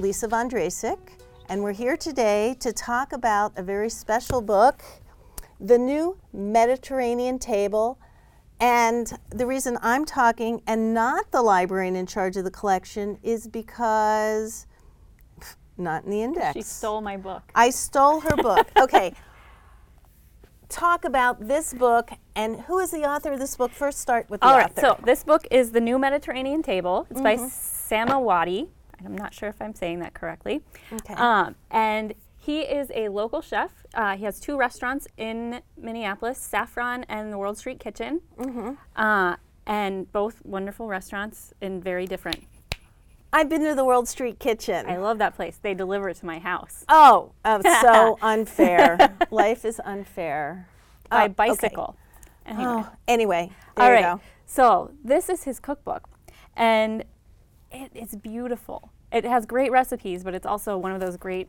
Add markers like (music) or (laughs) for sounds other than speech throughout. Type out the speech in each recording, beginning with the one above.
Lisa Vondrasek, and we're here today to talk about a very special book, The New Mediterranean Table. And the reason I'm talking and not the librarian in charge of the collection is because not in the index. She stole my book. I stole her book. (laughs) Okay. Talk about this book and who is the author of this book? First, start with the All right, author. so this book is The New Mediterranean Table. It's by mm-hmm. Sameh Wadi. I'm not sure if I'm saying that correctly. Okay. Um, and he is a local chef. Uh, he has two restaurants in Minneapolis, Saffron and the World Street Kitchen. mm-hmm. Uh, and both wonderful restaurants and very different. I've been to the World Street Kitchen. I love that place. They deliver it to my house oh, oh, so (laughs) unfair. Life is unfair. by Oh, okay. bicycle. Anyway. Oh, anyway, there All right. go. So this is his cookbook, and it is beautiful. It has great recipes, but it's also one of those great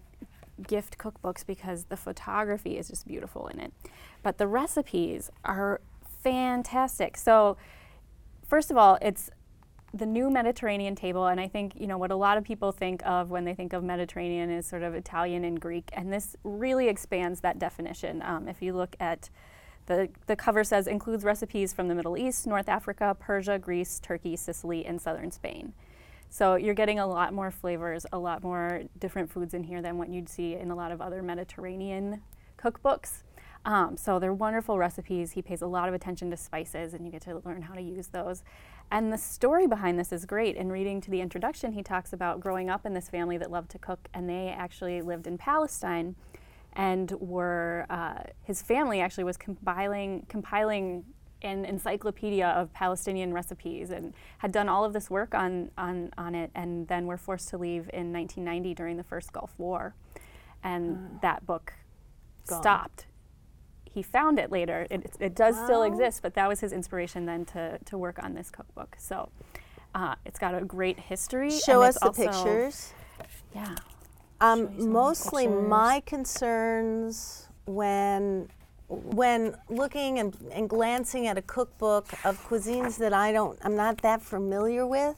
gift cookbooks because the photography is just beautiful in it. But the recipes are fantastic. So first of all, it's the new Mediterranean table, and I think you know what a lot of people think of when they think of Mediterranean is sort of Italian and Greek, and this really expands that definition. Um, if you look at the the cover says includes recipes from the Middle East, North Africa, Persia, Greece, Turkey, Sicily, and southern Spain. So you're getting a lot more flavors, a lot more different foods in here than what you'd see in a lot of other Mediterranean cookbooks. Um, so they're wonderful recipes. He pays a lot of attention to spices, and you get to learn how to use those. And the story behind this is great. In reading to the introduction, he talks about growing up in this family that loved to cook, and they actually lived in Palestine, and were uh, his family actually was compiling compiling an encyclopedia of Palestinian recipes and had done all of this work on on on it, and then were forced to leave in 1990 during the first Gulf War, and that book Gone. stopped he found it later. It, it- it does still exist, but that was his inspiration then to, to work on this cookbook. So uh, it's got a great history. Show and us the also- pictures. Yeah. Um, you some of the mostly pictures. my concerns when when looking and, and glancing at a cookbook of cuisines that I don't I'm not that familiar with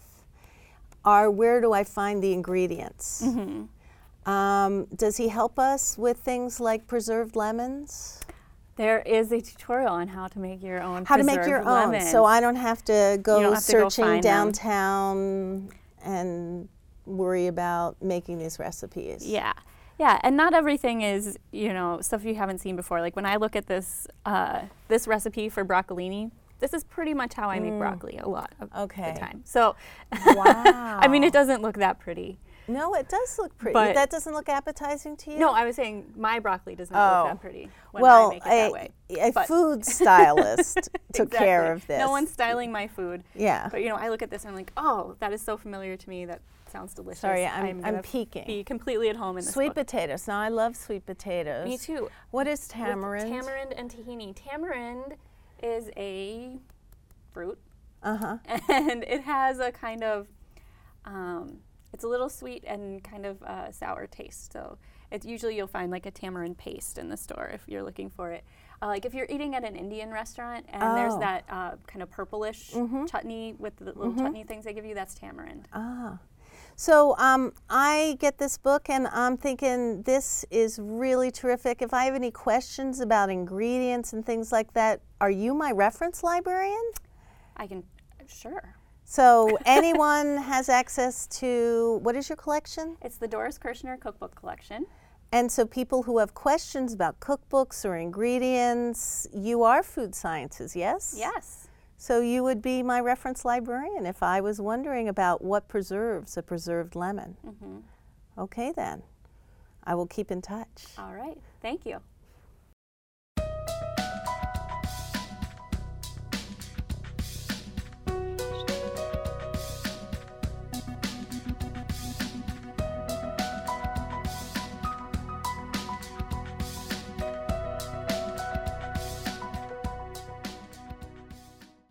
are where do I find the ingredients? Mm-hmm. Um, does he help us with things like preserved lemons? There is a tutorial on how to make your own. How to make your preserved own, so I don't have to go don't to go searching them. downtown and worry about making these recipes. Yeah. Yeah, and not everything is, you know, stuff you haven't seen before. Like when I look at this uh, this recipe for broccolini, this is pretty much how I make broccoli a lot of Mm. Okay. the time. So, Wow. (laughs) I mean, it doesn't look that pretty. No, it does look pretty. But- that doesn't look appetizing to you? No, I was saying my broccoli does not Oh. look that pretty when well, I make it that a, way. a food stylist (laughs) took care of this. No one's styling my food. Yeah. But you know, I look at this and I'm like, oh, that is so familiar to me. That sounds delicious. Sorry, I'm- I'm gonna peeking. Be completely at home in this Sweet book. potatoes. Now I love sweet potatoes. Me too. What is With tamarind? Tamarind and tahini. Tamarind is a fruit, Uh huh. (laughs) and it has a kind of, um, it's a little sweet and kind of uh, sour taste. So it's usually you'll find like a tamarind paste in the store if you're looking for it. Uh, like if you're eating at an Indian restaurant and there's Oh. that uh, kind of purplish chutney with the little chutney things they give you, that's tamarind. Ah. So um, I get this book and I'm thinking this is really terrific. If I have any questions about ingredients and things like that, are you my reference librarian? I can, sure. So anyone has access to what is your collection? It's the Doris Kirshner Cookbook Collection. And so people who have questions about cookbooks or ingredients, you are food sciences, yes? Yes. So you would be my reference librarian if I was wondering about what preserves a preserved lemon. Mm-hmm. Okay then. I will keep in touch. All right. Thank you.